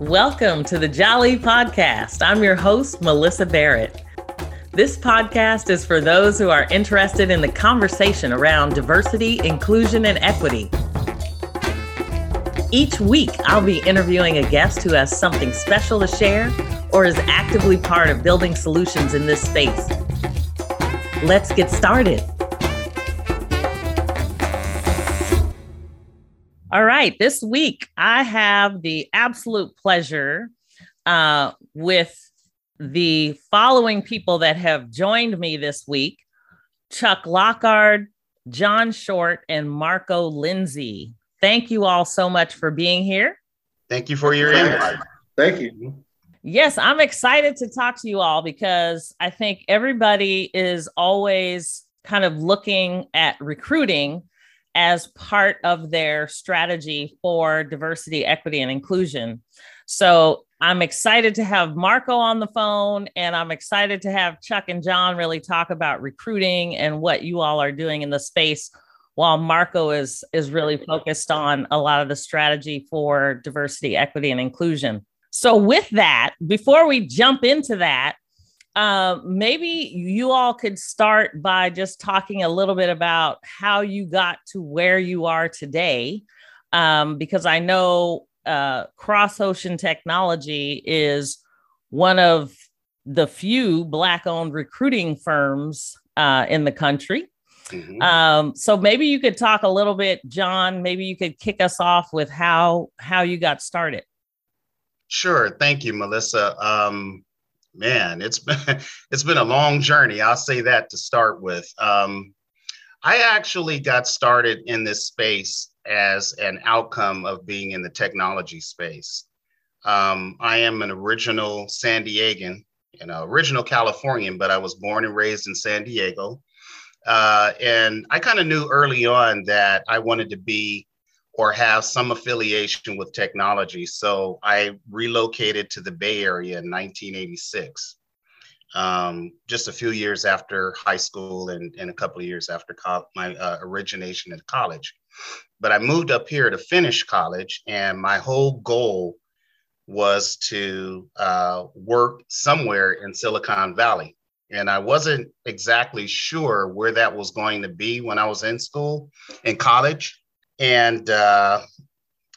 Welcome to the Jolly Podcast. I'm your host, Melissa Barrett. This podcast is for those who are interested in the conversation around diversity, inclusion, and equity. Each week, I'll be interviewing a guest who has something special to share or is actively part of building solutions in this space. Let's get started. All right, this week I have the absolute pleasure uh, with the following people that have joined me this week Chuck Lockard, John Short, and Marco Lindsey. Thank you all so much for being here. Thank you for your invite. Thank you. Yes, I'm excited to talk to you all because I think everybody is always kind of looking at recruiting as part of their strategy for diversity, equity, and inclusion. So I'm excited to have Marco on the phone, and I'm excited to have Chuck and John really talk about recruiting and what you all are doing in the space. While Marco is is really focused on a lot of the strategy for diversity, equity, and inclusion. So, with that, before we jump into that, uh, maybe you all could start by just talking a little bit about how you got to where you are today, um, because I know uh, Cross Ocean Technology is one of the few Black owned recruiting firms uh, in the country. Mm-hmm. Um, so maybe you could talk a little bit, John. Maybe you could kick us off with how how you got started. Sure, thank you, Melissa. Um, man, it's been it's been a long journey. I'll say that to start with. Um, I actually got started in this space as an outcome of being in the technology space. Um, I am an original San Diegan, you know, original Californian, but I was born and raised in San Diego. Uh, and I kind of knew early on that I wanted to be or have some affiliation with technology. So I relocated to the Bay Area in 1986, um, just a few years after high school and, and a couple of years after co- my uh, origination in college. But I moved up here to finish college, and my whole goal was to uh, work somewhere in Silicon Valley. And I wasn't exactly sure where that was going to be when I was in school, in college. And uh,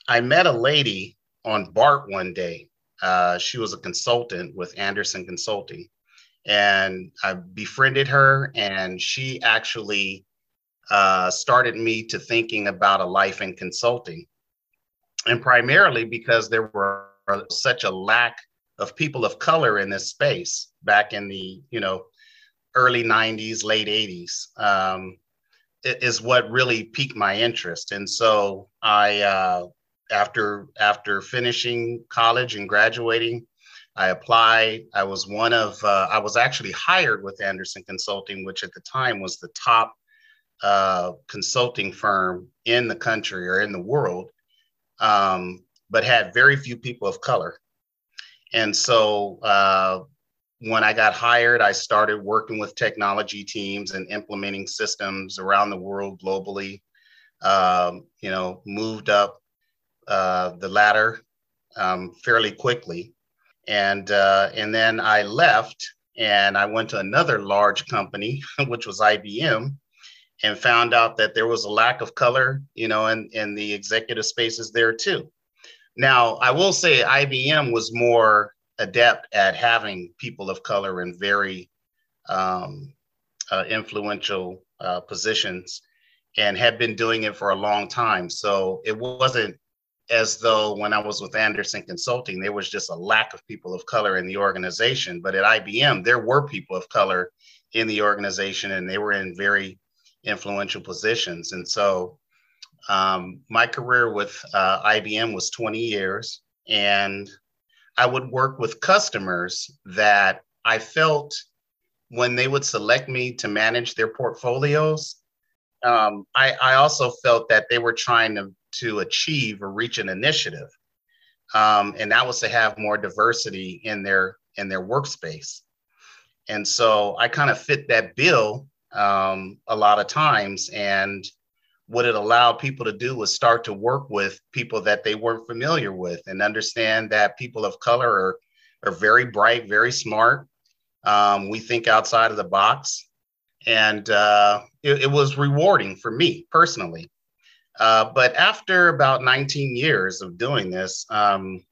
I met a lady on BART one day. Uh, she was a consultant with Andersen Consulting. And I befriended her, and she actually uh, started me to thinking about a life in consulting. And primarily because there were such a lack of people of color in this space back in the, you know, early 90s, late 80s, um, is what really piqued my interest. And so I, uh, after after finishing college and graduating, I applied. I was one of, uh, I was actually hired with Andersen Consulting, which at the time was the top uh, consulting firm in the country or in the world, um, but had very few people of color. And so uh, when I got hired, I started working with technology teams and implementing systems around the world globally. Um, you know, moved up uh, the ladder um, fairly quickly, and uh, and then I left and I went to another large company, which was IBM, and found out that there was a lack of color, you know, in, in the executive spaces there too. Now, I will say IBM was more adept at having people of color in very um, uh, influential uh, positions and had been doing it for a long time. So it wasn't as though when I was with Andersen Consulting, there was just a lack of people of color in the organization. But at IBM, there were people of color in the organization and they were in very influential positions. And so um, my career with uh, IBM was 20 years, and I would work with customers that I felt when they would select me to manage their portfolios. Um, I, I, also felt that they were trying to, to achieve or reach an initiative, um, and that was to have more diversity in their in their workspace. And so I kind of fit that bill um, a lot of times. And what it allowed people to do was start to work with people that they weren't familiar with and understand that people of color are, are very bright, very smart. Um, we think outside of the box. And uh, it, it, was rewarding for me personally. Uh, but after about 19 years of doing this, um,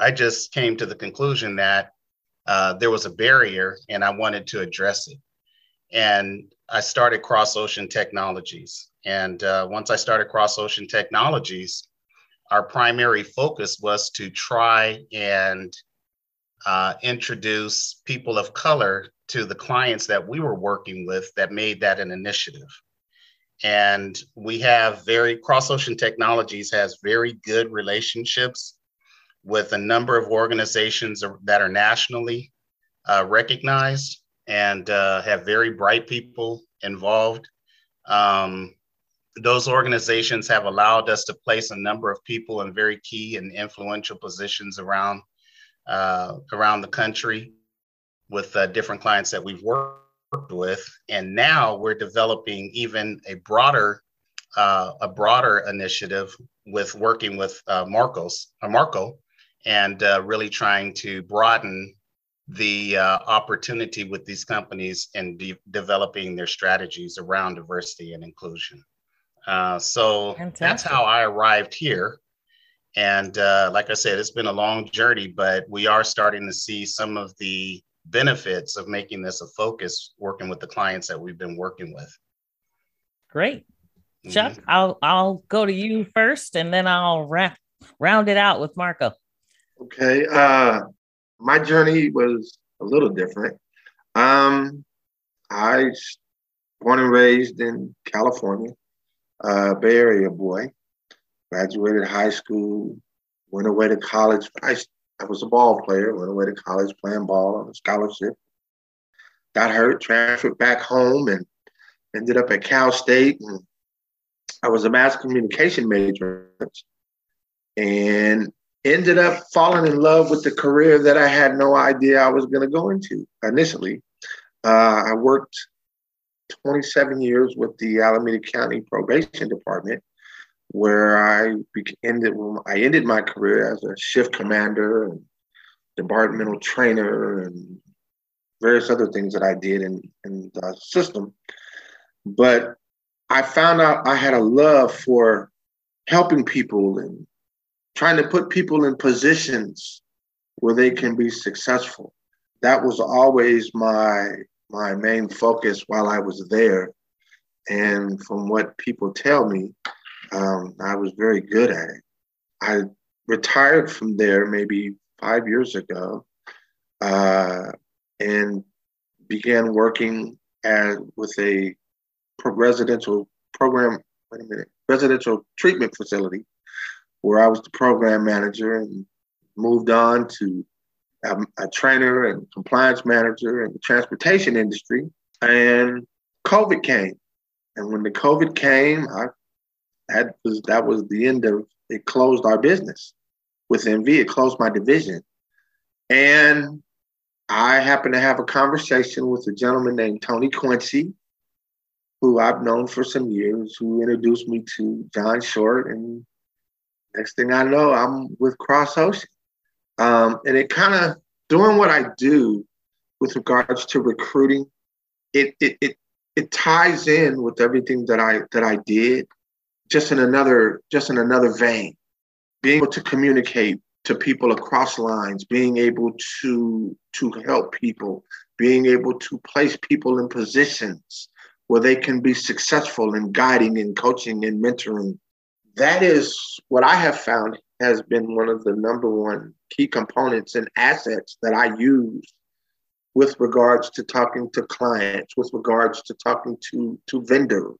I just came to the conclusion that uh, there was a barrier and I wanted to address it. And I started Cross Ocean Technologies. And uh, once I started Cross Ocean Technologies, our primary focus was to try and uh, introduce people of color to the clients that we were working with that made that an initiative. And we have very, Cross Ocean Technologies has very good relationships with a number of organizations that are nationally uh, recognized and uh, have very bright people involved. Um, those organizations have allowed us to place a number of people in very key and influential positions around uh, around the country with uh, different clients that we've worked with, and now we're developing even a broader uh, a broader initiative with working with uh, Marcos uh, Marco, and uh, really trying to broaden the uh, opportunity with these companies in de- developing their strategies around diversity and inclusion. Uh, so Fantastic. that's how I arrived here. And uh, like I said, it's been a long journey, but we are starting to see some of the benefits of making this a focus working with the clients that we've been working with. Great. Mm-hmm. Chuck, I'll I'll go to you first and then I'll wrap round it out with Marco. Okay. Uh my journey was a little different. Um, I was born and raised in California, uh, Bay Area boy. Graduated high school, went away to college. I, I was a ball player. Went away to college playing ball on a scholarship. Got hurt, transferred back home, and ended up at Cal State. And I was a mass communication major, and ended up falling in love with the career that I had no idea I was going to go into initially. Uh, I worked 27 years with the Alameda County Probation Department, where I ended I ended my career as a shift commander and departmental trainer and various other things that I did in, in the system. But I found out I had a love for helping people and trying to put people in positions where they can be successful. That was always my my main focus while I was there. And from what people tell me, um, I was very good at it. I retired from there maybe five years ago uh, and began working at, with a residential program, wait a minute, residential treatment facility where I was the program manager and moved on to a, trainer and compliance manager in the transportation industry. And COVID came. And when the COVID came, I had was that was the end of it closed our business with MV. It closed my division. And I happened to have a conversation with a gentleman named Tony Quincy, who I've known for some years, who introduced me to John Short and next thing I know, I'm with Cross Ocean. Um, and it kind of doing what I do with regards to recruiting, it, it it it ties in with everything that I that I did, just in another just in another vein. Being able to communicate to people across lines, being able to to help people, being able to place people in positions where they can be successful in guiding and coaching and mentoring that is what I have found has been one of the number one key components and assets that I use with regards to talking to clients, with regards to talking to, to vendors,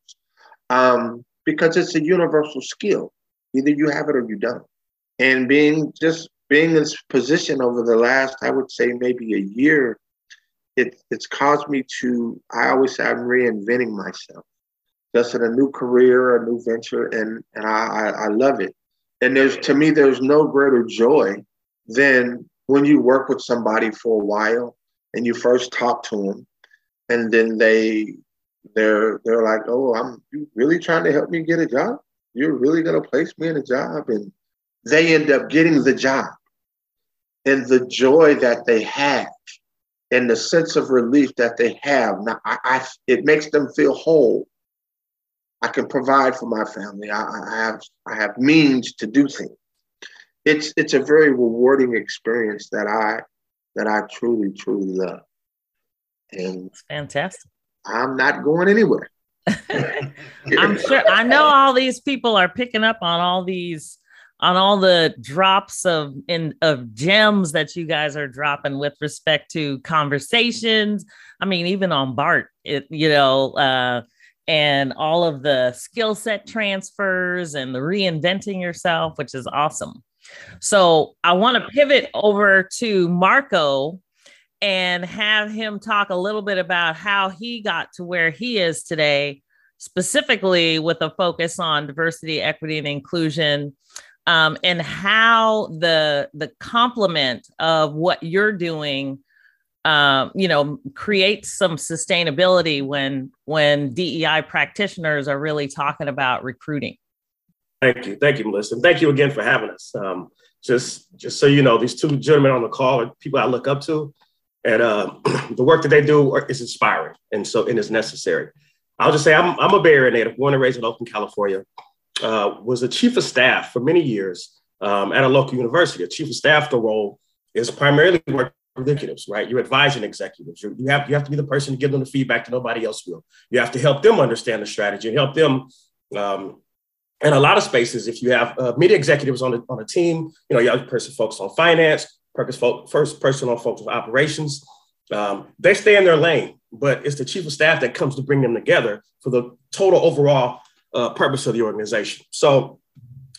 um, because it's a universal skill. Either you have it or you don't. And being just being in this position over the last, I would say maybe a year, it, it's caused me to, I always say I'm reinventing myself just in a new career, a new venture, and and I, I, I love it. And there's to me, there's no greater joy than when you work with somebody for a while and you first talk to them, and then they they're they're like, oh, I'm you really trying to help me get a job? You're really gonna place me in a job? And they end up getting the job. And the joy that they have and the sense of relief that they have. Now I, I it makes them feel whole. I can provide for my family. I, I have I have means to do things. It's it's a very rewarding experience that I that I truly, truly love. And it's fantastic. I'm not going anywhere. I'm sure I know all these people are picking up on all these on all the drops of in of gems that you guys are dropping with respect to conversations. I mean, even on BART, it you know, uh, and all of the skill set transfers and the reinventing yourself, which is awesome. So I want to pivot over to Marco and have him talk a little bit about how he got to where he is today, specifically with a focus on diversity, equity, and inclusion. Um, and how the the complement of what you're doing um, you know creates some sustainability when when DEI practitioners are really talking about recruiting. Thank you, thank you, Melissa. And thank you again for having us. Um, just just so you know, these two gentlemen on the call are people I look up to, and uh, the work that they do is inspiring, and so and is necessary. I'll just say I'm I'm a Bay Area native, born and raised in Oakland, California. Uh, was a chief of staff for many years um, at a local university. A chief of staff, the role is primarily work executives, right? You're advising executives. You're, you have you have to be the person to give them the feedback that nobody else will. You have to help them understand the strategy and help them um, in a lot of spaces, if you have uh, media executives on a, on a team, you know, you have a person focused on finance, first person on focus on operations, um, they stay in their lane, but it's the chief of staff that comes to bring them together for the total overall uh, purpose of the organization. So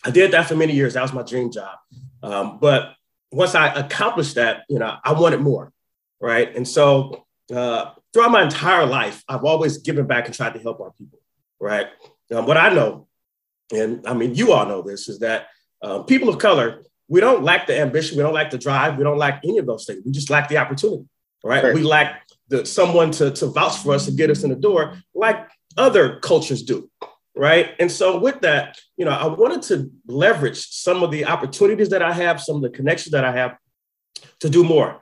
I did that for many years. That was my dream job. Um, but once I accomplished that, you know, I wanted more, right? And so uh, throughout my entire life, I've always given back and tried to help our people, right? Um, what I know and I mean, you all know this, is that uh, people of color, we don't lack the ambition, we don't lack the drive, we don't lack any of those things. We just lack the opportunity, right? right. We lack the someone to, to vouch for us and get us in the door, like other cultures do, right? And so with that, you know, I wanted to leverage some of the opportunities that I have, some of the connections that I have to do more.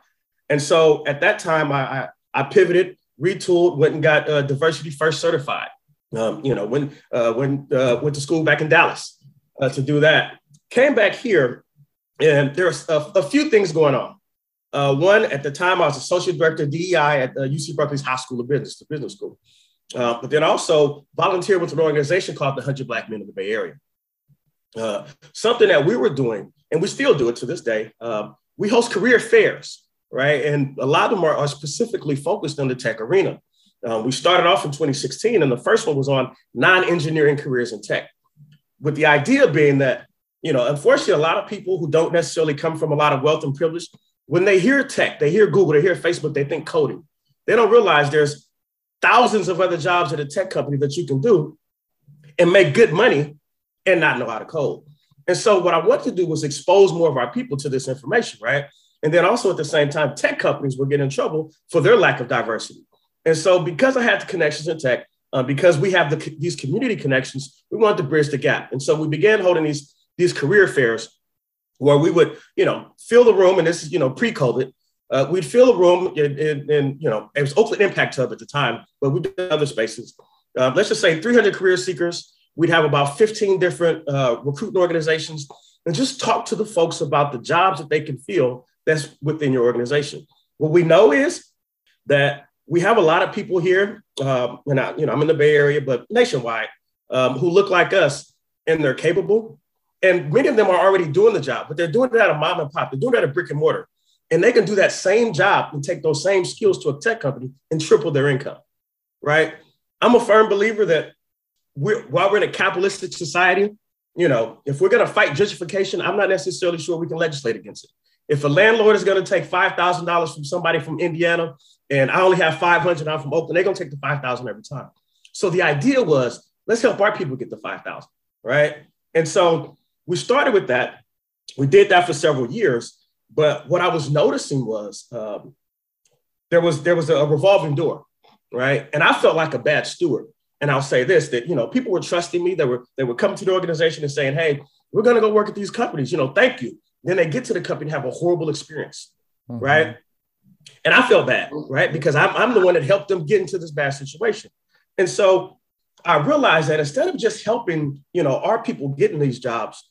And so at that time, I, I, I pivoted, retooled, went and got uh, diversity first certified. Um, you know, when uh, when uh, went to school back in Dallas uh, to do that. Came back here, and there's a, a few things going on. Uh, one, at the time, I was associate director DEI at UC Berkeley's Haas School of Business, the business school. Uh, but then also volunteer with an organization called the 100 Black Men of the Bay Area. Uh, something that we were doing, and we still do it to this day. Um, we host career fairs, right? And a lot of them are, are specifically focused on the tech arena. Um, we started off in 2016, and the first one was on non-engineering careers in tech, with the idea being that, you know, unfortunately, a lot of people who don't necessarily come from a lot of wealth and privilege, when they hear tech, they hear Google, they hear Facebook, they think coding. They don't realize there's thousands of other jobs at a tech company that you can do and make good money and not know how to code. And so what I want to do was expose more of our people to this information, right? And then also at the same time, tech companies will get in trouble for their lack of diversity. And so, because I had the connections in tech, uh, because we have the, these community connections, we wanted to bridge the gap. And so, we began holding these these career fairs where we would, you know, fill the room, and this is, you know, pre-COVID. Uh, we'd fill a room, and you know, it was Oakland Impact Hub at the time, but we did other spaces. Uh, let's just say 300 career seekers. We'd have about 15 different uh, recruiting organizations, and just talk to the folks about the jobs that they can fill that's within your organization. What we know is that we have a lot of people here, um, and I, you know, I'm in the Bay Area, but nationwide, um, who look like us and they're capable. And many of them are already doing the job, but they're doing it at a mom and pop. They're doing it at a brick and mortar. And they can do that same job and take those same skills to a tech company and triple their income, right? I'm a firm believer that we're, while we're in a capitalistic society, you know, if we're going to fight gentrification, I'm not necessarily sure we can legislate against it. If a landlord is going to take $5,000 from somebody from Indiana and I only have 500, I'm from Oakland, they're going to take the 5,000 every time. So the idea was let's help our people get the 5,000, right? And so we started with that. We did that for several years. But what I was noticing was um, there was there was a revolving door. right? And I felt like a bad steward. And I'll say this: that you know, people were trusting me. They were they were coming to the organization and saying, "Hey, we're going to go work at these companies. You know, thank you." Then they get to the company, and have a horrible experience, mm-hmm. right? And I felt bad, right? Because I'm, I'm the one that helped them get into this bad situation. And so I realized that instead of just helping, you know, our people getting these jobs,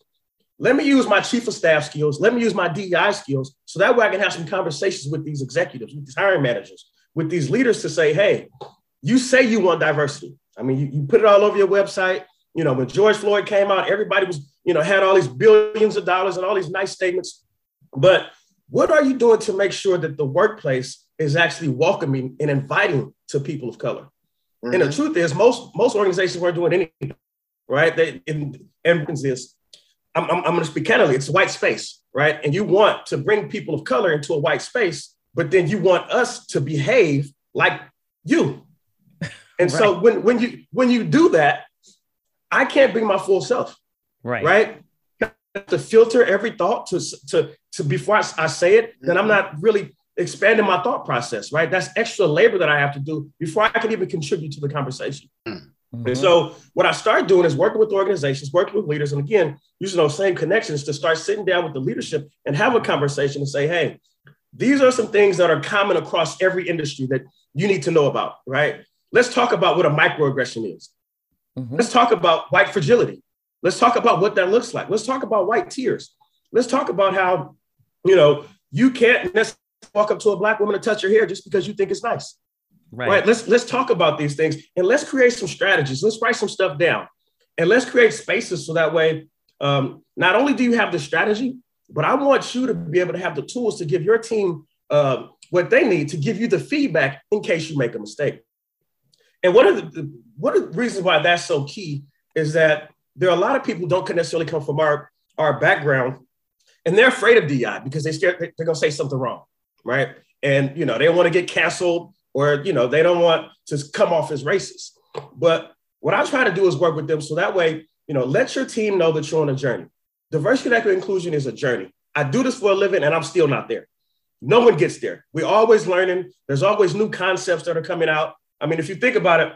let me use my chief of staff skills. Let me use my DEI skills. So that way I can have some conversations with these executives, with these hiring managers, with these leaders to say, hey, you say you want diversity. I mean, you, you put it all over your website. You know, when George Floyd came out, everybody was, you know, had all these billions of dollars and all these nice statements. But what are you doing to make sure that the workplace is actually welcoming and inviting to people of color? Mm-hmm. And the mm-hmm. truth is, most most organizations weren't doing anything, right? They and, and this, I'm, I'm, I'm going to speak candidly. It's white space, right? And you want to bring people of color into a white space, but then you want us to behave like you. And right. so when when you when you do that, I can't bring my full self. Right. Right. To filter every thought to to to before I, I say it, then I'm mm-hmm. not really expanding my thought process. Right. That's extra labor that I have to do before I can even contribute to the conversation. Mm-hmm. And so what I started doing is working with organizations, working with leaders, and again, using those same connections to start sitting down with the leadership and have a conversation and say, hey, these are some things that are common across every industry that you need to know about, right? Let's talk about what a microaggression is. Mm-hmm. Let's talk about white fragility. Let's talk about what that looks like. Let's talk about white tears. Let's talk about how, you know, you can't necessarily walk up to a black woman and touch her hair just because you think it's nice. Right. right. Let's let's talk about these things and let's create some strategies. Let's write some stuff down, and let's create spaces so that way, um, not only do you have the strategy, but I want you to be able to have the tools to give your team uh, what they need to give you the feedback in case you make a mistake. And one of the one of the reasons why that's so key is that there are a lot of people don't necessarily come from our our background, and they're afraid of DI because they scared they're gonna say something wrong, right? And you know they want to get canceled, or you know they don't want to come off as racist. But what I try to do is work with them so that way, you know, let your team know that you're on a journey. Diversity, equity, inclusion is a journey. I do this for a living, and I'm still not there. No one gets there. We're always learning. There's always new concepts that are coming out. I mean, if you think about it,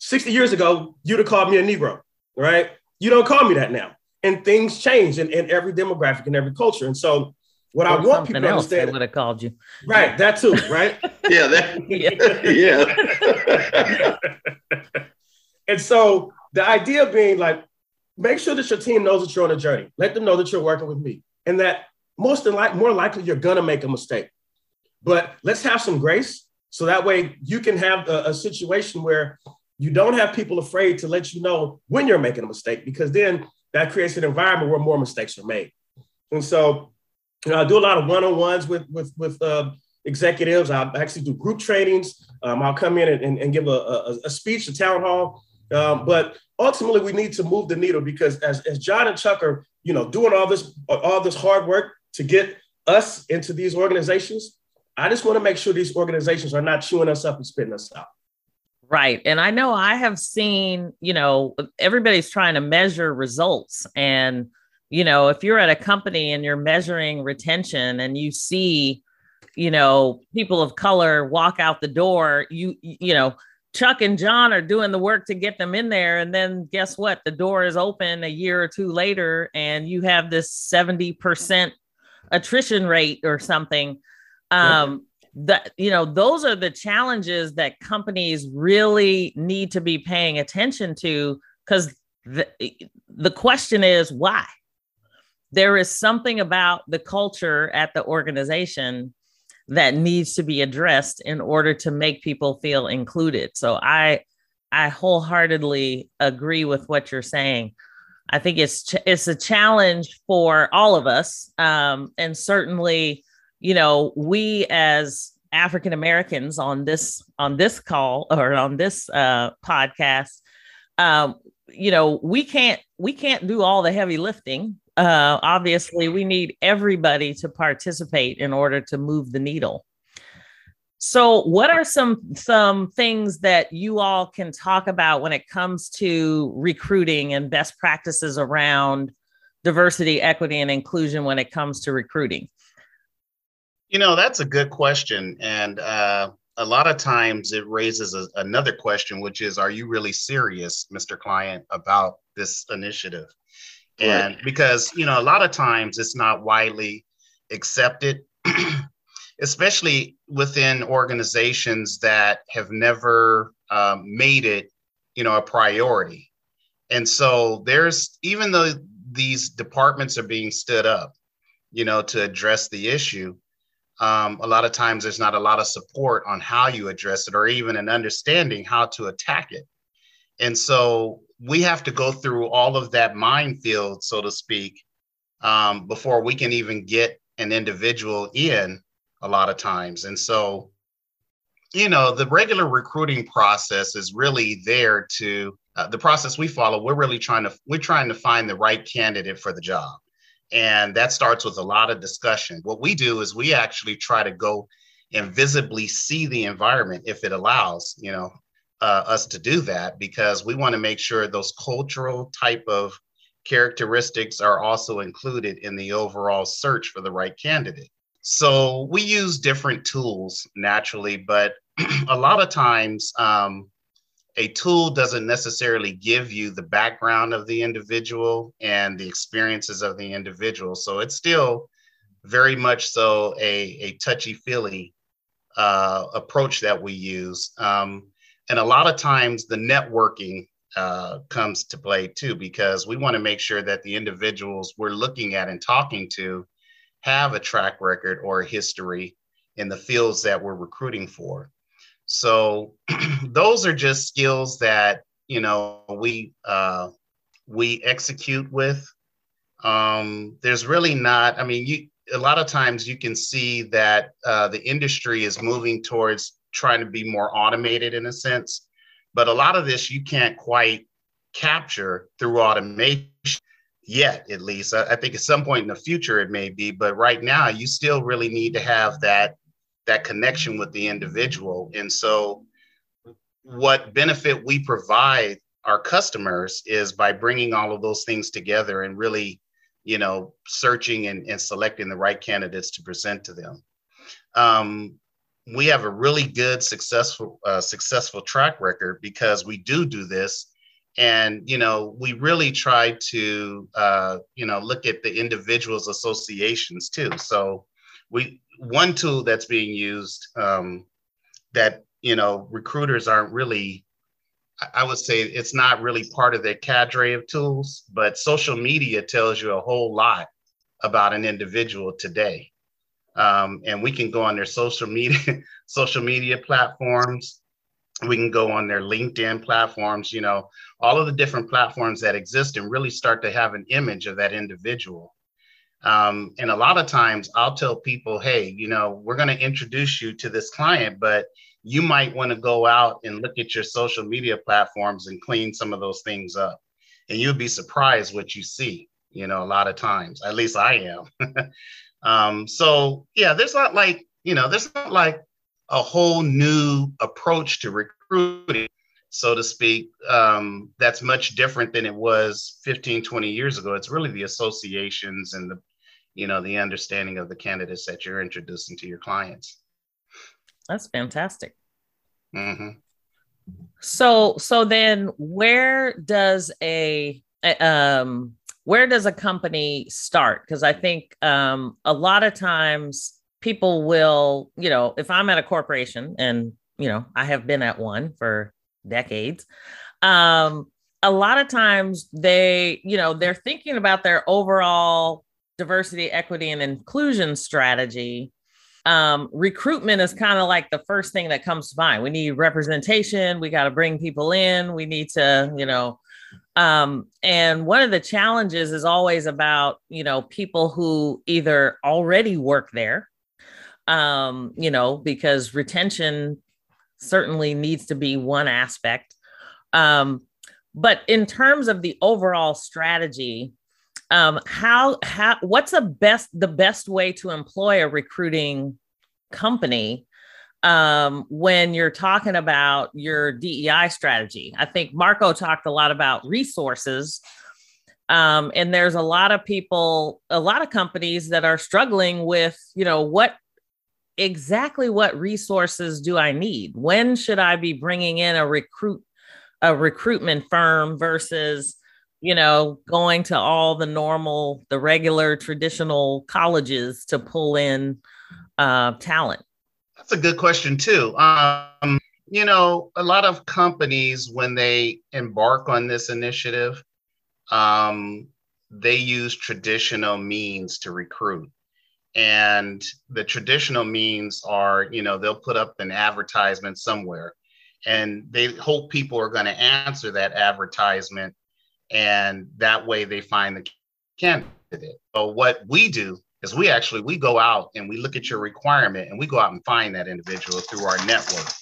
60 years ago, you'd have called me a Negro, right? You don't call me that now. And things change in, in every demographic and every culture. And so what or I want people to understand. would have called you. Right, that too, right? yeah, that, yeah. and so the idea being like, make sure that your team knows that you're on a journey. Let them know that you're working with me. And that most like more likely you're gonna make a mistake. But let's have some grace so that way you can have a, a, situation where you don't have people afraid to let you know when you're making a mistake, because then that creates an environment where more mistakes are made. And so, you know, I do a lot of one-on-ones with with with uh, executives. I actually do group trainings. Um, I'll come in and, and, and give a, a, a, speech, a town hall. Um, but ultimately, we need to move the needle because as, as John and Chuck are, you know, doing all this all this hard work to get us into these organizations, I just want to make sure these organizations are not chewing us up and spitting us out. Right. And I know I have seen, you know, everybody's trying to measure results. And, you know, if you're at a company and you're measuring retention and you see, you know, people of color walk out the door, you, you know, Chuck and John are doing the work to get them in there. And then guess what? The door is open a year or two later, and you have this 70% attrition rate or something um that you know those are the challenges that companies really need to be paying attention to because the, the question is why there is something about the culture at the organization that needs to be addressed in order to make people feel included so i i wholeheartedly agree with what you're saying i think it's ch- it's a challenge for all of us um, and certainly you know, we as African Americans on this on this call or on this uh, podcast, um, you know, we can't we can't do all the heavy lifting. Uh, obviously, we need everybody to participate in order to move the needle. So, what are some some things that you all can talk about when it comes to recruiting and best practices around diversity, equity, and inclusion when it comes to recruiting? You know, that's a good question. And uh, a lot of times it raises a, another question, which is, are you really serious, Mr. Client, about this initiative? And right. because, you know, a lot of times it's not widely accepted, especially within organizations that have never um, made it, you know, a priority. And so there's, even though these departments are being stood up, you know, to address the issue, um, a lot of times there's not a lot of support on how you address it or even an understanding how to attack it. And so we have to go through all of that minefield, so to speak, um, before we can even get an individual in a lot of times. And so, you know, the regular recruiting process is really there to uh, the process we follow. We're really trying to we're trying to find the right candidate for the job. And that starts with a lot of discussion. What we do is we actually try to go and visibly see the environment if it allows, you know, uh, us to do that because we want to make sure those cultural type of characteristics are also included in the overall search for the right candidate. So we use different tools naturally, but a lot of times um, a tool doesn't necessarily give you the background of the individual and the experiences of the individual. So it's still very much so a, a touchy feely uh, approach that we use. Um, and a lot of times the networking uh, comes to play too, because we want to make sure that the individuals we're looking at and talking to have a track record or a history in the fields that we're recruiting for. So those are just skills that you know we uh, we execute with. Um, there's really not. I mean, you a lot of times you can see that uh, the industry is moving towards trying to be more automated in a sense, but a lot of this you can't quite capture through automation yet at least I, I, think at some point in the future it may be but right now you still really need to have that that connection with the individual. And so, what benefit we provide our customers is by bringing all of those things together and really, you know, searching and, and selecting the right candidates to present to them. Um, we have a really good successful uh, successful track record because we do do this. And you know we really try to uh, you know look at the individuals associations too. So we one tool that's being used um, that you know recruiters aren't really i would say it's not really part of their cadre of tools but social media tells you a whole lot about an individual today um, and we can go on their social media social media platforms we can go on their linkedin platforms you know all of the different platforms that exist and really start to have an image of that individual um, and a lot of times I'll tell people, hey, you know, we're going to introduce you to this client, but you might want to go out and look at your social media platforms and clean some of those things up. And you'll be surprised what you see, you know, a lot of times. At least I am. um, so, yeah, there's not like, you know, there's not like a whole new approach to recruiting so to speak, um, that's much different than it was 15, 20 years ago. It's really the associations and the you know the understanding of the candidates that you're introducing to your clients that's fantastic mm-hmm. so so then where does a um where does a company start because i think um a lot of times people will you know if i'm at a corporation and you know i have been at one for decades um a lot of times they you know they're thinking about their overall diversity, equity, and inclusion strategy, um, recruitment is kind of like the first thing that comes to mind. We need representation. We got to bring people in. We need to, you know, um, and one of the challenges is always about, you know, people who either already work there, um, you know, because retention certainly needs to be one aspect. Um, but in terms of the overall strategy, um, how how what's the best the best way to employ a recruiting company um, when you're talking about your DEI strategy? I think Marco talked a lot about resources. Um, and there's a lot of people, a lot of companies that are struggling with, you know, what exactly what resources do I need? When should I be bringing in a recruit a recruitment firm versus you know going to all the normal the regular traditional colleges to pull in uh, talent? That's a good question too. Um, you know, a lot of companies when they embark on this initiative, um, they use traditional means to recruit and the traditional means are you know they'll put up an advertisement somewhere and they hope people are going to answer that advertisement and that way they find the candidate so what we do is we actually we go out and we look at your requirement and we go out and find that individual through our network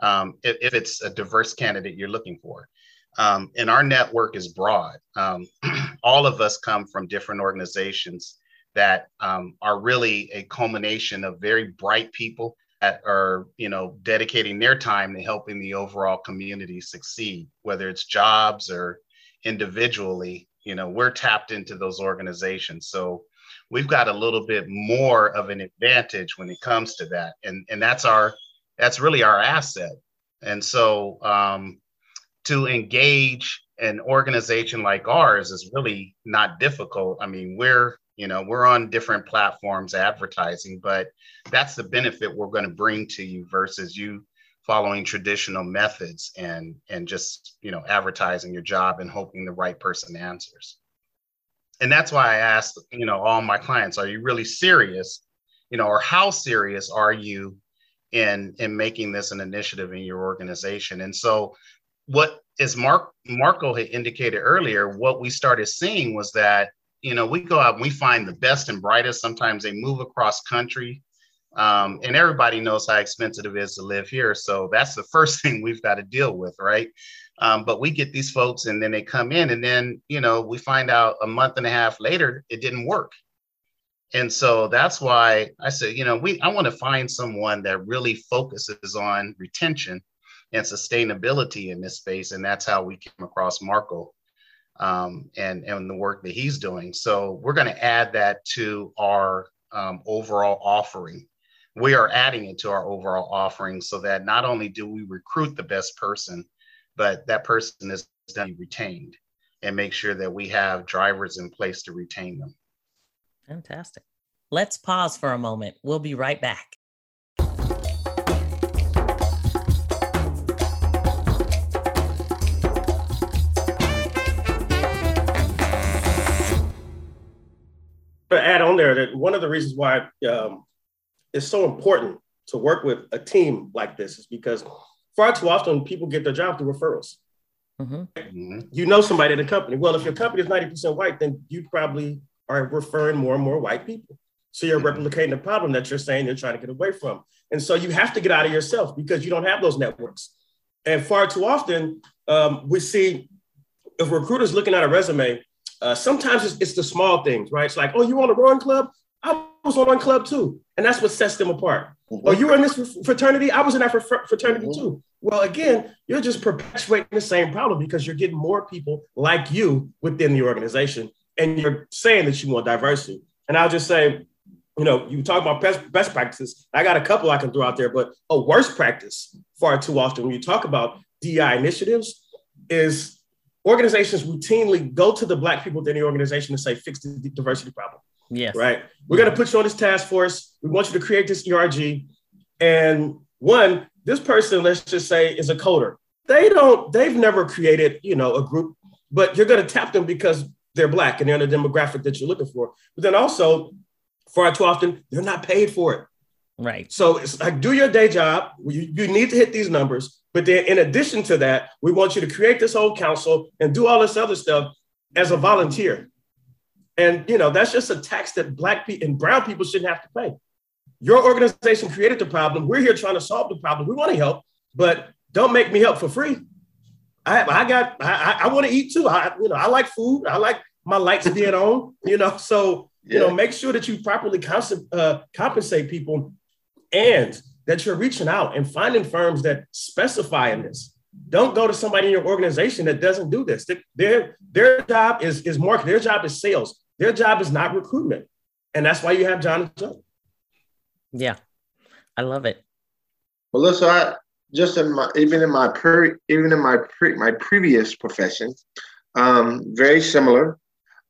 um, if, if, it's a diverse candidate you're looking for. Um, and our network is broad. Um, all of us come from different organizations that um, are really a culmination of very bright people that are you know dedicating their time to helping the overall community succeed whether it's jobs or individually you know we're tapped into those organizations. So we've got a little bit more of an advantage when it comes to that. And and that's our that's really our asset. And so um, to engage an organization like ours is really not difficult. I mean we're you know we're on different platforms advertising but that's the benefit we're going to bring to you versus you following traditional methods and and just you know advertising your job and hoping the right person answers and that's why i asked you know all my clients are you really serious you know or how serious are you in in making this an initiative in your organization and so what as mark marco had indicated earlier what we started seeing was that you know, we go out and we find the best and brightest. Sometimes they move across country. Um, and everybody knows how expensive it is to live here. So that's the first thing we've got to deal with, right? Um, but we get these folks and then they come in, and then, you know, we find out a month and a half later it didn't work. And so that's why I said, you know, we I want to find someone that really focuses on retention and sustainability in this space. And that's how we came across Marco um, and and the work that he's doing. So we're going to add that to our um, overall offering. We are adding it to our overall offering so that not only do we recruit the best person, but that person is then retained and make sure that we have drivers in place to retain them. Fantastic. Let's pause for a moment. We'll be right back. to add on there that one of the reasons why um, it's so important to work with a team like this is because far too often people get their job through referrals. Mm-hmm. You know somebody in the company. Well, if your company is 90% white, then you probably are referring more and more white people. So you're mm-hmm. replicating the problem that you're saying you're trying to get away from. And so you have to get out of yourself because you don't have those networks. And far too often, um, we see if recruiters looking at a resume, uh, sometimes it's, it's, the small things, right? It's like, oh, you on a rowing club? I was on one club too. And that's what sets them apart. Mm-hmm. Oh, you were in this fraternity? I was in that fraternity mm-hmm. too. Well, again, you're just perpetuating the same problem because you're getting more people like you within the organization. And you're saying that you want diversity. And I'll just say, you know, you talk about best, best practices. I got a couple I can throw out there, but a worst practice far too often when you talk about DI initiatives is organizations routinely go to the black people within the organization and say, fix the diversity problem. Yes. Right. We're going to put you on this task force. We want you to create this ERG. And one, this person, let's just say, is a coder. They don't, they've never created, you know, a group, but you're going to tap them because they're black and they're in the demographic that you're looking for. But then also, far too often, they're not paid for it. Right. So it's like do your day job. You, you need to hit these numbers. But then, in addition to that, we want you to create this whole council and do all this other stuff as a volunteer. And you know that's just a tax that black people and brown people shouldn't have to pay. Your organization created the problem. We're here trying to solve the problem. We want to help, but don't make me help for free. I, I got I, I want to eat too. I you know I like food. I like my lights being on. You know, so you know make sure that you properly cons- uh, compensate people and that you're reaching out and finding firms that specify in this. Don't go to somebody in your organization that doesn't do this. Their, their job is, is marketing, their job is sales, their job is not recruitment. And that's why you have John and Joe. Yeah. I love it. Melissa, I, just in my even in my pre, even in my pre, my previous profession, um, very similar.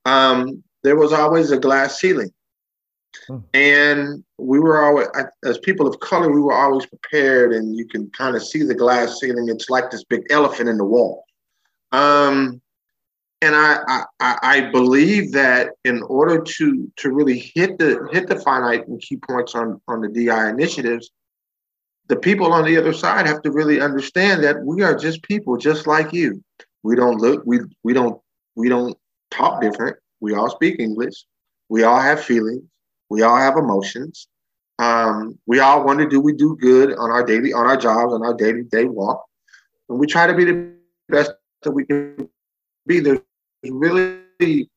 Um, there was always a glass ceiling, hmm. and we were always as people of color, we were always prepared, and you can kind of see the glass ceiling. It's like this big elephant in the wall. Um, and I, I, I believe that in order to to really hit the hit the finite and key points on on the DI initiatives, the people on the other side have to really understand that we are just people, just like you. We don't look, we we don't we don't talk different. We all speak English. We all have feelings. We all have emotions. Um, we all want to do we do good on our daily on our jobs on our daily day walk, and we try to be the best that we can be. There's really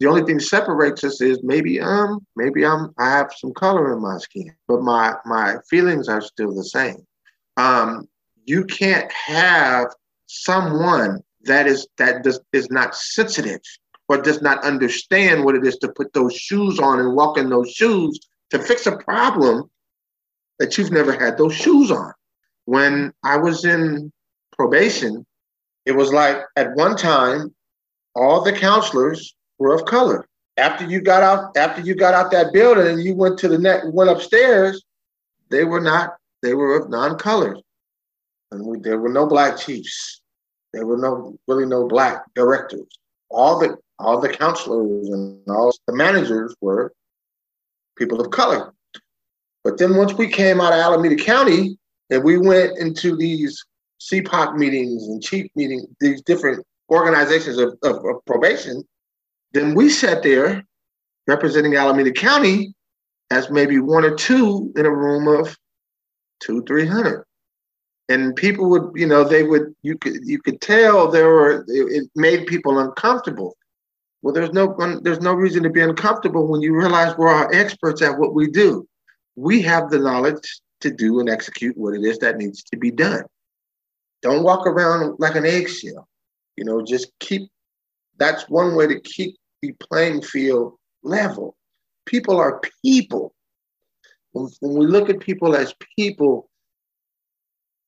the only thing separates us is maybe um maybe I'm I have some color in my skin, but my my feelings are still the same. Um, you can't have someone that is that does is not sensitive or does not understand what it is to put those shoes on and walk in those shoes to fix a problem that you've never had those shoes on. When I was in probation, it was like at one time, all the counselors were of color. After you got out, after you got out that building and you went to the net, went upstairs, they were not. They were of non-colored, and we, there were no black chiefs. There were no really no black directors. All the all the counselors and all the managers were people of color. But then once we came out of Alameda County and we went into these CPOC meetings and chief meetings, these different organizations of, of, of probation, then we sat there representing Alameda County as maybe one or two in a room of two, three hundred. And people would, you know, they would, you could, you could tell there were, it made people uncomfortable. Well, there's no, there's no reason to be uncomfortable when you realize we're our experts at what we do. We have the knowledge to do and execute what it is that needs to be done. Don't walk around like an eggshell. You know, just keep that's one way to keep the playing field level. People are people. When, when we look at people as people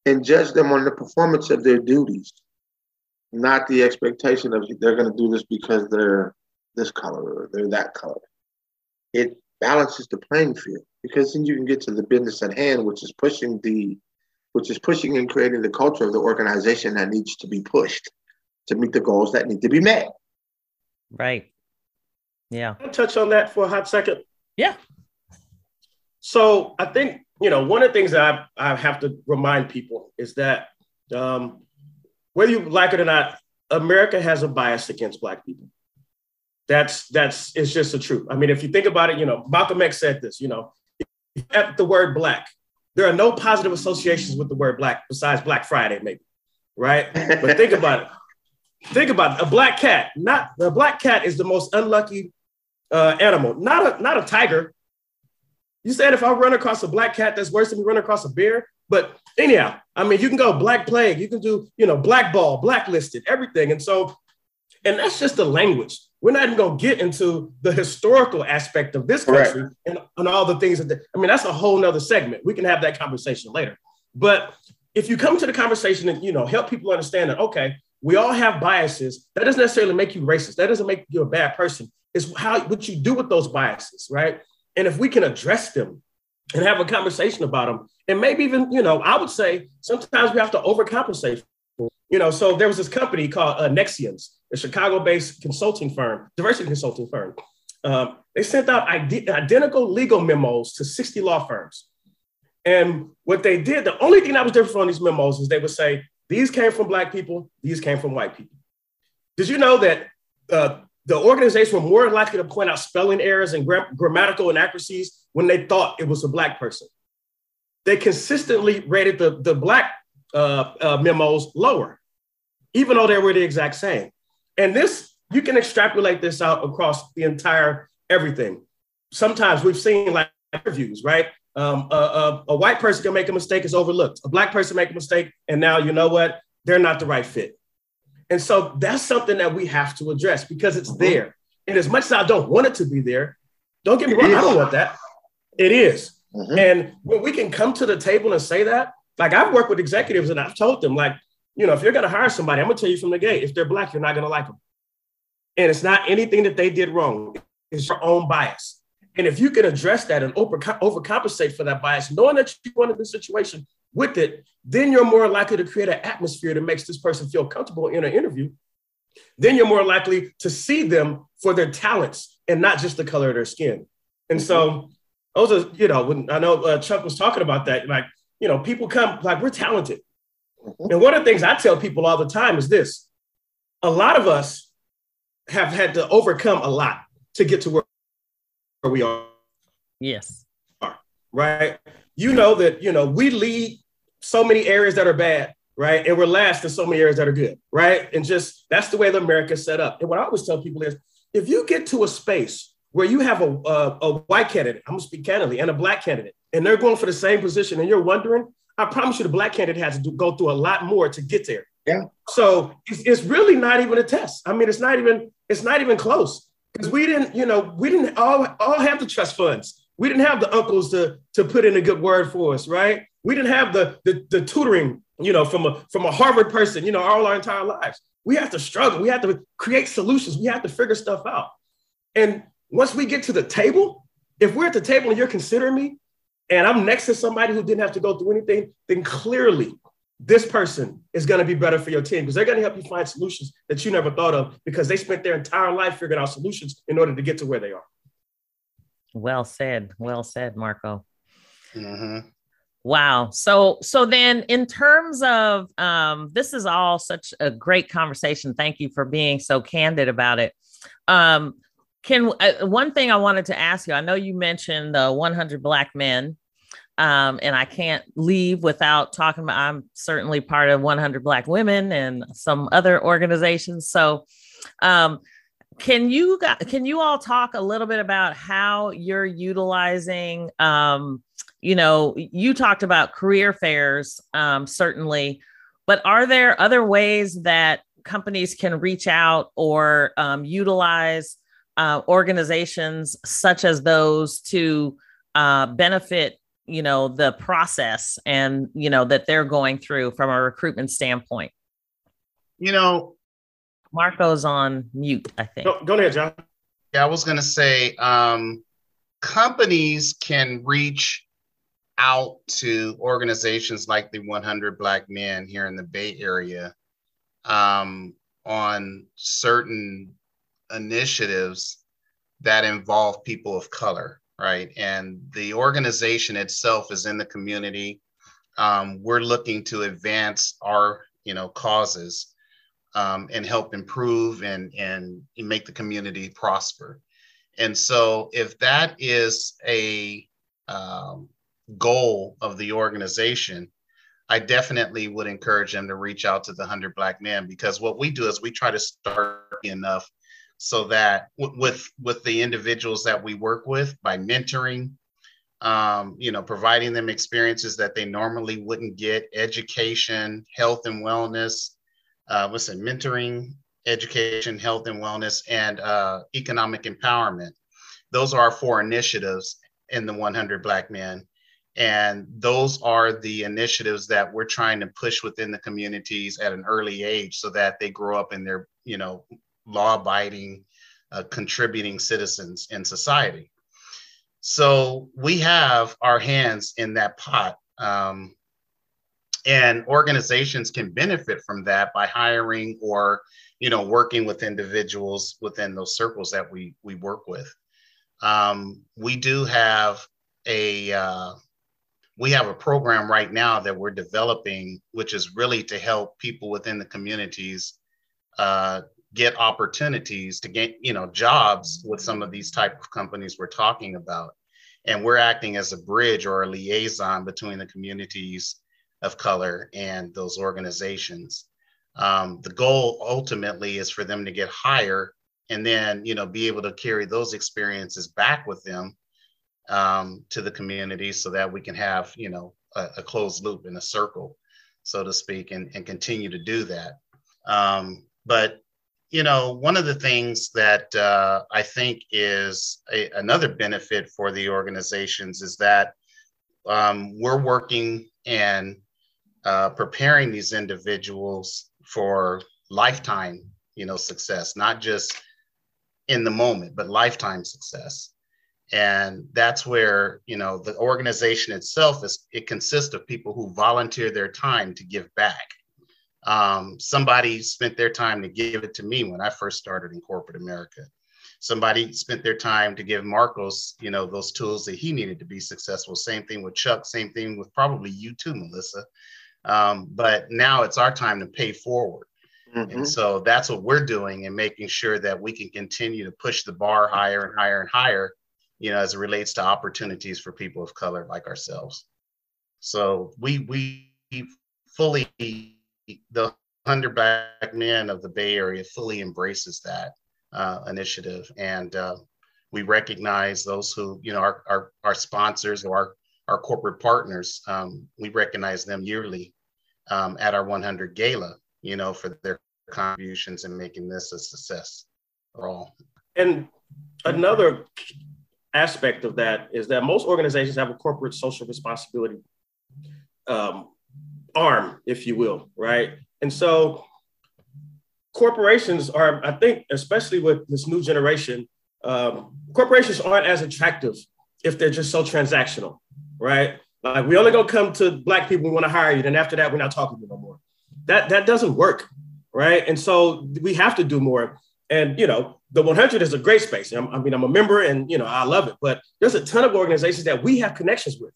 and judge them on the performance of their duties, not the expectation of they're going to do this because they're this color or they're that color. It balances the playing field because then you can get to the business at hand, which is pushing the, which is pushing and creating the culture of the organization that needs to be pushed to meet the goals that need to be met. Right. Yeah. I'll touch on that for a hot second. Yeah. So I think, you know, one of the things that I, I have to remind people is that um, whether you like it or not, America has a bias against Black people. That's that's it's just the truth. I mean, if you think about it, you know, Malcolm X said this, you know, at the word black, there are no positive associations with the word black besides Black Friday, maybe. Right. But think about it. Think about it. A black cat. Not the black cat is the most unlucky uh, animal. Not a not a tiger. You said if I run across a black cat, that's worse than me running across a bear. But anyhow, I mean, you can go black plague. You can do you know blackball, blacklisted, everything. And so, and that's just the language. We're not even going to get into the historical aspect of this country and, and all the things that. I mean, that's a whole nother segment. We can have that conversation later. But if you come to the conversation and you know help people understand that okay we all have biases. That doesn't necessarily make you racist. That doesn't make you a bad person. It's how what you do with those biases, right? And if we can address them and have a conversation about them, and maybe even, you know, I would say sometimes we have to overcompensate. You know, so there was this company called uh, Nextions, a Chicago-based consulting firm, diversity consulting firm. Um, they sent out ide- identical legal memos to 60 law firms. And what they did, the only thing that was different from these memos is they would say, these came from Black people, these came from white people. Did you know that uh, the organization were more likely to point out spelling errors and gra- grammatical inaccuracies when they thought it was a Black person? They consistently rated the, the Black uh, uh, memos lower, even though they were the exact same. And this, you can extrapolate this out across the entire everything. Sometimes we've seen like interviews, right? Um, a, a, a, white person can make a mistake, is overlooked. A black person make a mistake, and now you know what? They're not the right fit. And so that's something that we have to address because it's there. And as much as I don't want it to be there, don't get me wrong, I don't want that. It is. Mm-hmm. And when we can come to the table and say that, like I've worked with executives and I've told them, like, you know, if you're going to hire somebody, I'm going to tell you from the gate, if they're black, you're not going to like them. And it's not anything that they did wrong. It's your own bias. And if you can address that and over, overcompensate for that bias, knowing that you wanted the situation with it, then you're more likely to create an atmosphere that makes this person feel comfortable in an interview. Then you're more likely to see them for their talents and not just the color of their skin. And so those are, you know, when I know uh, Chuck was talking about that, like, you know, people come, like, we're talented. Mm-hmm. And one of the things I tell people all the time is this a lot of us have had to overcome a lot to get to where, where we are. Yes. Right. You know that, you know, we lead so many areas that are bad, right? And we're last in so many areas that are good, right? And just that's the way the America's set up. And what I always tell people is if you get to a space where you have a, a, a white candidate, I'm gonna speak candidly, and a black candidate, and they're going for the same position, and you're wondering, I promise you the black candidate has to do, go through a lot more to get there. Yeah. So it's, it's really not even a test. I mean, it's not even it's not even close because we didn't, you know, we didn't all all have the trust funds. We didn't have the uncles to to put in a good word for us, right? We didn't have the the, the tutoring, you know, from a from a Harvard person, you know, all our entire lives. We have to struggle. We have to create solutions. We have to figure stuff out. And once we get to the table, if we're at the table and you're considering me, and I'm next to somebody who didn't have to go through anything, then clearly this person is going to be better for your team because they're going to help you find solutions that you never thought of because they spent their entire life figuring out solutions in order to get to where they are. Well said. Well said, Marco. Mm-hmm. Wow. So so then in terms of um this is all such a great conversation. Thank you for being so candid about it. Um can uh, one thing I wanted to ask you, I know you mentioned the 100 black men um, and I can't leave without talking about. I'm certainly part of 100 Black Women and some other organizations. So, um, can you can you all talk a little bit about how you're utilizing? Um, you know, you talked about career fairs, um, certainly, but are there other ways that companies can reach out or um, utilize uh, organizations such as those to uh, benefit you know the process and you know that they're going through from a recruitment standpoint? You know marco's on mute i think. Go, go ahead john. Yeah i was going to say um, companies can reach out to organizations like the 100 black men here in the bay area um, on certain initiatives that involve people of color right? And the organization itself is in the community. Um, we're looking to advance our, you know, causes um, and help improve and and make the community prosper. And so, if that is a um, goal of the organization, I definitely would encourage them to reach out to the 100 Black Men because what we do is we try to start enough so that w- with with the individuals that we work with by mentoring um, you know providing them experiences that they normally wouldn't get education health and wellness uh, what's mentoring education health and wellness and uh, economic empowerment. Those are our four initiatives in the 100 black men. And those are the initiatives that we're trying to push within the communities at an early age so that they grow up in their you know law abiding, uh, contributing citizens in society. So we have our hands in that pot. Um, and organizations can benefit from that by hiring or you know working with individuals within those circles that we we work with um, we do have a uh, we have a program right now that we're developing which is really to help people within the communities uh, get opportunities to get you know jobs with some of these type of companies we're talking about. And we're acting as a bridge or a liaison between the communities of color and those organizations. Um, the goal ultimately is for them to get higher and then you know be able to carry those experiences back with them um, to the community so that we can have you know a, a closed loop in a circle so to speak and, and continue to do that. Um, but you know, one of the things that uh, I think is a, another benefit for the organizations is that um, we're working and uh, preparing these individuals for lifetime, you know, success, not just in the moment, but lifetime success. And that's where, you know, the organization itself is, it consists of people who volunteer their time to give back. Um, somebody spent their time to give it to me when I first started in corporate America. Somebody spent their time to give Marcos, you know, those tools that he needed to be successful. Same thing with Chuck, same thing with probably you too, Melissa. Um, but now it's our time to pay forward. Mm-hmm. And so that's what we're doing and making sure that we can continue to push the bar higher and higher and higher, you know, as it relates to opportunities for people of color like ourselves. So we we fully the hundred black men of the Bay Area fully embraces that uh, initiative, and uh, we recognize those who you know our our, our sponsors or our our corporate partners. Um, we recognize them yearly um, at our 100 gala, you know, for their contributions in making this a success for all. And another aspect of that is that most organizations have a corporate social responsibility um, arm, if you will, right? And so corporations are, I think, especially with this new generation, um, corporations aren't as attractive if they're just so transactional, right? Like we only gonna come to black people we want to hire you, then after that we're not talking to you no more. That that doesn't work, right? And so we have to do more. And you know, the 100 is a great space. I mean, I'm a member, and you know, I love it. But there's a ton of organizations that we have connections with,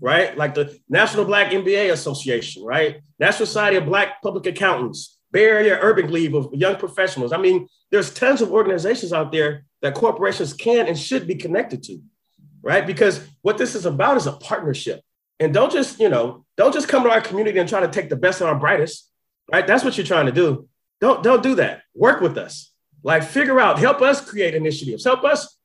right? Like the National Black MBA Association, right? National Society of Black Public Accountants, Bay Area Urban League of Young Professionals. I mean, there's tons of organizations out there that corporations can and should be connected to, right? Because what this is about is a partnership. And don't just, you know, don't just come to our community and try to take the best and our brightest, right? That's what you're trying to do. Don't, don't do that. Work with us. Like figure out, help us create initiatives, help us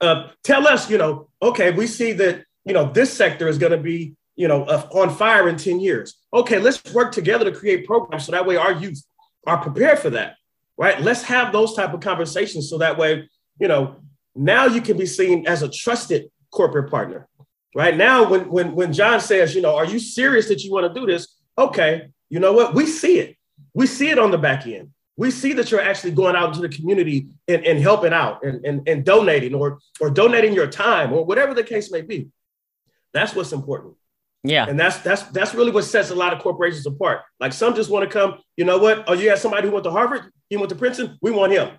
uh, tell us, you know, okay, we see that, you know, this sector is going to be, you know, uh, on fire in 10 years. Okay, let's work together to create programs so that way our youth are prepared for that, right? Let's have those type of conversations so that way, you know, now you can be seen as a trusted corporate partner, right? Now, when when when John says, you know, are you serious that you want to do this? Okay, you know what? We see it. We see it on the back end we see that you're actually going out into the community and, and helping out and, and, and donating or, or donating your time or whatever the case may be. That's what's important. Yeah. And that's that's that's really what sets a lot of corporations apart. Like some just want to come, you know what? Oh, you have somebody who went to Harvard, he went to Princeton, we want him.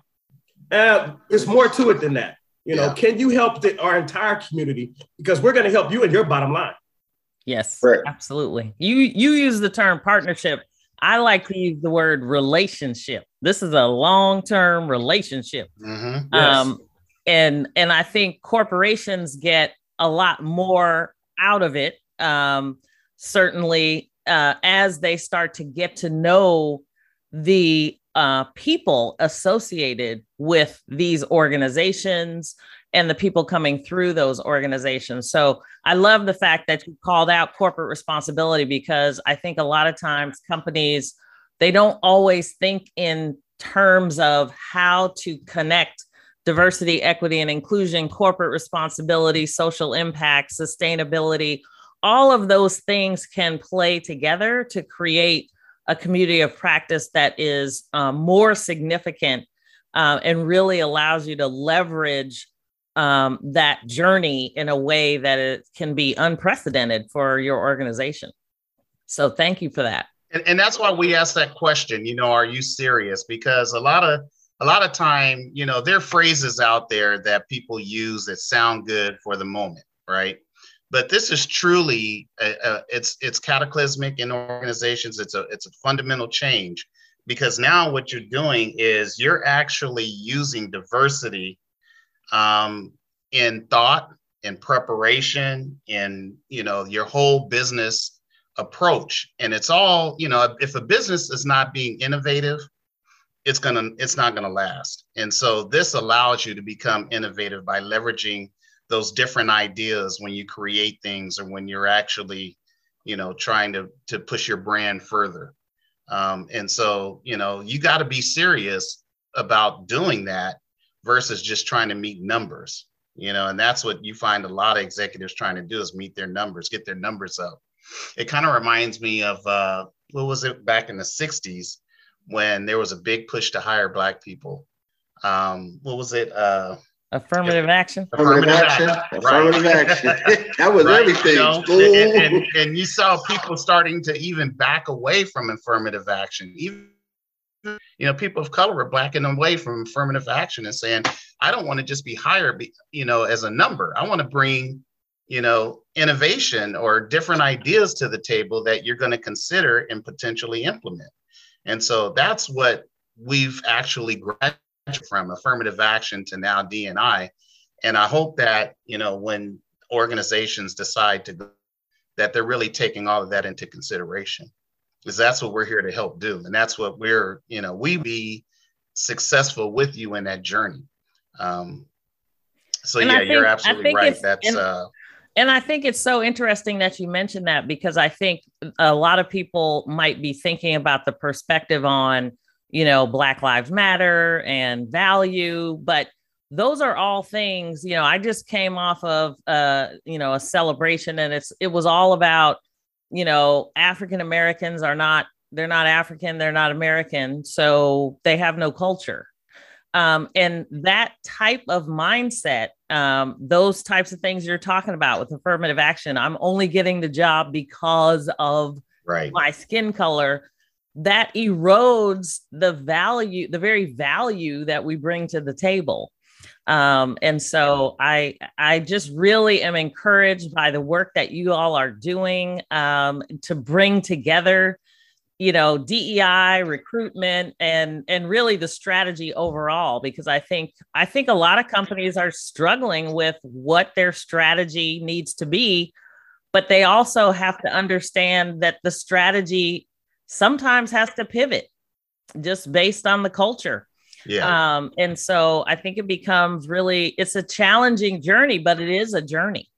Uh, it's more to it than that. You know, yeah. can you help the, our entire community? Because we're going to help you in your bottom line. Yes, right. absolutely. You you use the term partnership I like to use the word relationship. This is a long-term relationship. Mm-hmm. Yes. Um, and and I think corporations get a lot more out of it. Um, certainly, uh, as they start to get to know the uh, people associated with these organizations and the people coming through those organizations. So I love the fact that you called out corporate responsibility because I think a lot of times companies they don't always think in terms of how to connect diversity, equity, and inclusion, corporate responsibility, social impact, sustainability. All of those things can play together to create a community of practice that is um, more significant uh, and really allows you to leverage um, that journey in a way that it can be unprecedented for your organization. So thank you for that. And, and that's why we ask that question. You know, are you serious? Because a lot of a lot of time, you know, there are phrases out there that people use that sound good for the moment, right? But this is truly a, a, it's it's cataclysmic in organizations. It's a it's a fundamental change because now what you're doing is you're actually using diversity um, in thought, in preparation, in you know your whole business approach. And it's all you know. If a business is not being innovative, it's gonna it's not gonna last. And so this allows you to become innovative by leveraging those different ideas when you create things or when you're actually you know trying to to push your brand further um, and so you know you got to be serious about doing that versus just trying to meet numbers. you know, and that's what you find a lot of executives trying to do is meet their numbers, get their numbers up. It kind of reminds me of uh, what was it back in the 60s when there was a big push to hire black people. Um, what was it? Uh, affirmative action. Affirmative, action. action. Affirmative right. action. that was right. everything. You know, and, and, and, you saw people starting to even back away from affirmative action. Even you know, people of color were backing away from affirmative action and saying, I don't want to just be hired, you know, as a number. I want to bring, you know, innovation or different ideas to the table that you're going to consider and potentially implement. And so that's what we've actually graduated from affirmative action to now D&I. And I hope that, you know, when organizations decide to go, that they're really taking all of that into consideration because that's what we're here to help do. And that's what we're you know we be successful with you in that journey. Um so and yeah think, you're absolutely right. that's uh and I think it's so interesting that you mentioned that because I think a lot of people might be thinking about the perspective on, you know, Black Lives Matter and value, but those are all things, you know, I just came off of uh, you know, a celebration and it's it was all about you know, African Americans are not, they're not African, they're not American, so they have no culture. Um, and that type of mindset, um, those types of things you're talking about with affirmative action, I'm only getting the job because of right. my skin color. That erodes the value, the very value that we bring to the table. Um, and so I I just really am encouraged by the work that you all are doing um, to bring together, you know, DEI recruitment and and really the strategy overall. Because I think I think a lot of companies are struggling with what their strategy needs to be, but they also have to understand that the strategy sometimes has to pivot just based on the culture yeah. Um, and so I think it becomes really, it's a challenging journey, but it is a journey.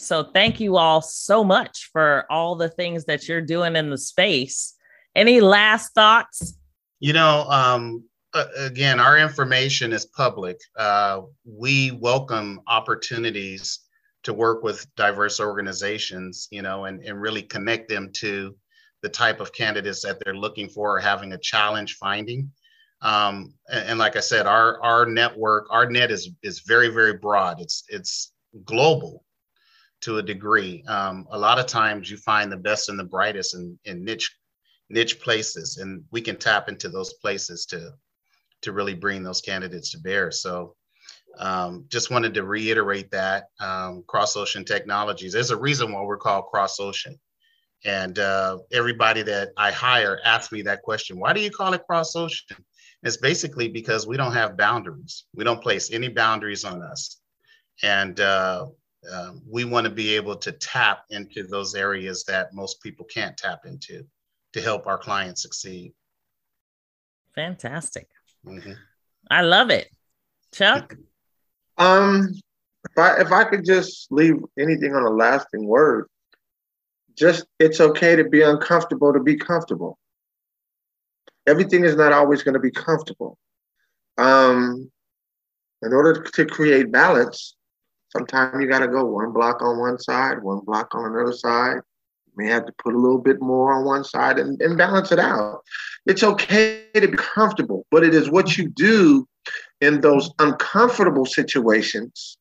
So thank you all so much for all the things that you're doing in the space. Any last thoughts? You know, um, again, our information is public. Uh, we welcome opportunities to work with diverse organizations, you know, and, and really connect them to the type of candidates that they're looking for or having a challenge finding. Um, and, and, like I said, our our network, our net is is very very broad. It's it's global to a degree. Um, a lot of times you find the best and the brightest in, in niche niche places, and we can tap into those places to to really bring those candidates to bear. So. Um, just wanted to reiterate that um, Cross Ocean Technologies. There's a reason why we're called Cross Ocean. And uh, everybody that I hire asks me that question why do you call it Cross Ocean? It's basically because we don't have boundaries. We don't place any boundaries on us. And uh, uh, we want to be able to tap into those areas that most people can't tap into to help our clients succeed. Fantastic. Mm-hmm. I love it. Chuck? Um, if I if I could just leave anything on a lasting word, just it's okay to be uncomfortable to be comfortable everything is not always going to be comfortable. Um, in order to create balance, sometimes you got to go one block on one side, one block on another side. You may have to put a little bit more on one side and, and balance it out. It's okay to be comfortable, but it is what you do in those uncomfortable situations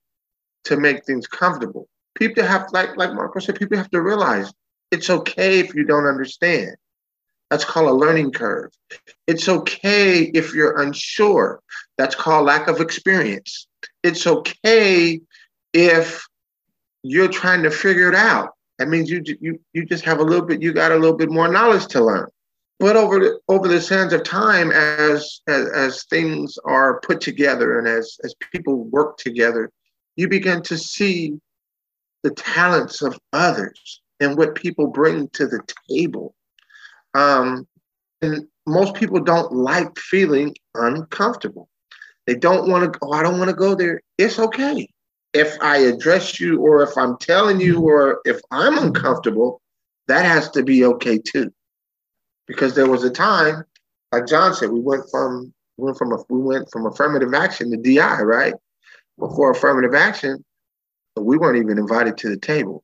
to make things comfortable. People have, like, like Marco said, people have to realize it's okay if you don't understand. That's called a learning curve. It's okay if you're unsure. That's called lack of experience. It's okay if you're trying to figure it out. That means you you you just have a little bit. You got a little bit more knowledge to learn. But over the over the sands of time, as as, as things are put together and as as people work together, you begin to see the talents of others and what people bring to the table um, and most people don't like feeling uncomfortable. They don't want to oh, I don't want to go there. It's okay. If I address you or if I'm telling you or if I'm uncomfortable, that has to be okay too. Because there was a time, like John said, we went from we went from a, we went from affirmative action to DI, right? before affirmative action, we weren't even invited to the table.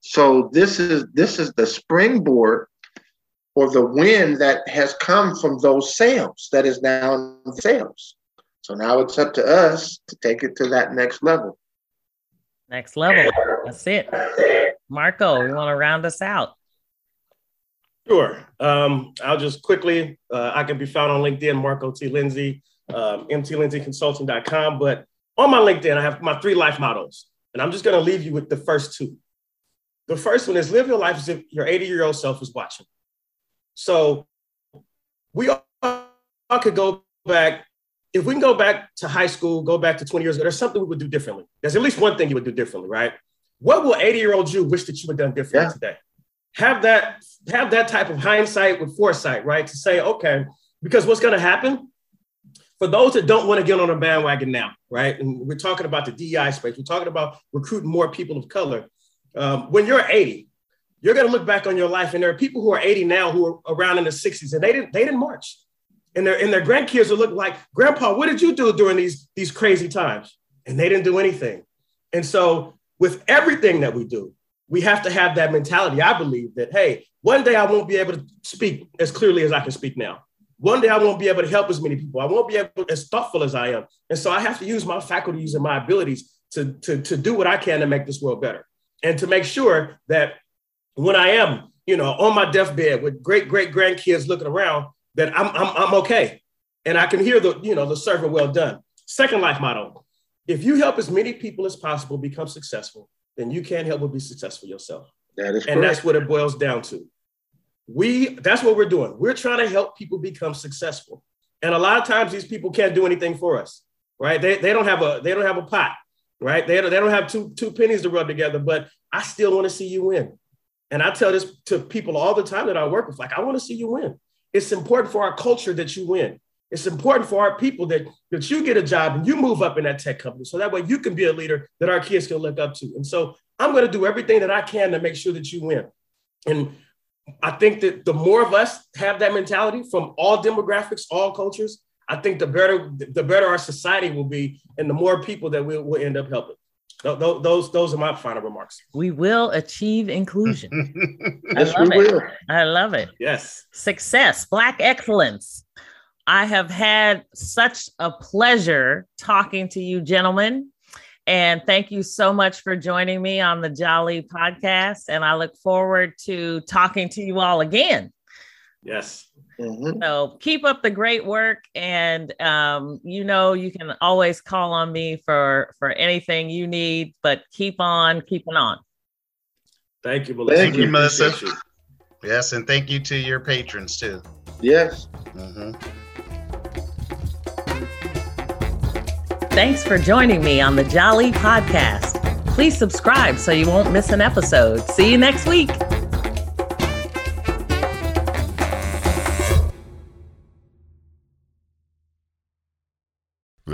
So this is this is the springboard or the wind that has come from those sales that is now in sales. So now it's up to us to take it to that next level. Next level. That's it. Marco, you want to round us out? Sure. Um, I'll just quickly, uh, I can be found on LinkedIn, Marco T. Lindsey, um, mtlindseyconsulting.com. But on my LinkedIn, I have my three life models, And I'm just going to leave you with the first two. The first one is live your life as if your 80 year old self is watching. So we all, all could go back. If we can go back to high school, go back to 20 years ago, there's something we would do differently. There's at least one thing you would do differently, right? What will 80 year old you wish that you had done differently yeah. today? have that have that type of hindsight with foresight, right? To say, okay, because what's going to happen for those that don't want to get on a bandwagon now, right? And we're talking about the DEI space. We're talking about recruiting more people of color. Um, when you're 80, you're going to look back on your life, and there are people who are 80 now who are around in the 60s, and they didn't they didn't march, and their and their grandkids will look like, Grandpa, what did you do during these these crazy times? And they didn't do anything. And so, with everything that we do, we have to have that mentality. I believe that, hey, one day I won't be able to speak as clearly as I can speak now. One day I won't be able to help as many people. I won't be able as thoughtful as I am. And so I have to use my faculties and my abilities to, to, to do what I can to make this world better. And to make sure that when I am, you know, on my deathbed with great great grandkids looking around, that I'm, I'm, I'm okay. And I can hear the, you know, the servant well done. Second life motto, if you help as many people as possible become successful, then you can't help but be successful yourself. That is and that's what it boils down to. We that's what we're doing. We're trying to help people become successful. And a lot of times these people can't do anything for us, right? They, they don't have a they don't have a pot, right? They, they don't have two two pennies to rub together, but I still want to see you win. And I tell this to people all the time that I work with, like, I want to see you win. It's important for our culture that you win. It's important for our people that, that you get a job and you move up in that tech company. So that way you can be a leader that our kids can look up to. And so I'm going to do everything that I can to make sure that you win. And I think that the more of us have that mentality from all demographics, all cultures, I think the better the better our society will be, and the more people that we'll, we'll end up helping. Those, those those are my final remarks. We will achieve inclusion. I love it. Will. I love it. Yes. Success, Black excellence. I have had such a pleasure talking to you, gentlemen. And thank you so much for joining me on the Jolly podcast. And I look forward to talking to you all again. Yes. Mm-hmm. So keep up the great work. And um, you know, you can always call on me for for anything you need, but keep on keeping on. Thank you, Melissa. Thank you, Melissa. You. Yes, and thank you to your patrons too. Yes. Mm-hmm. Thanks for joining me on the Jolly Podcast. Please subscribe so you won't miss an episode. See you next week.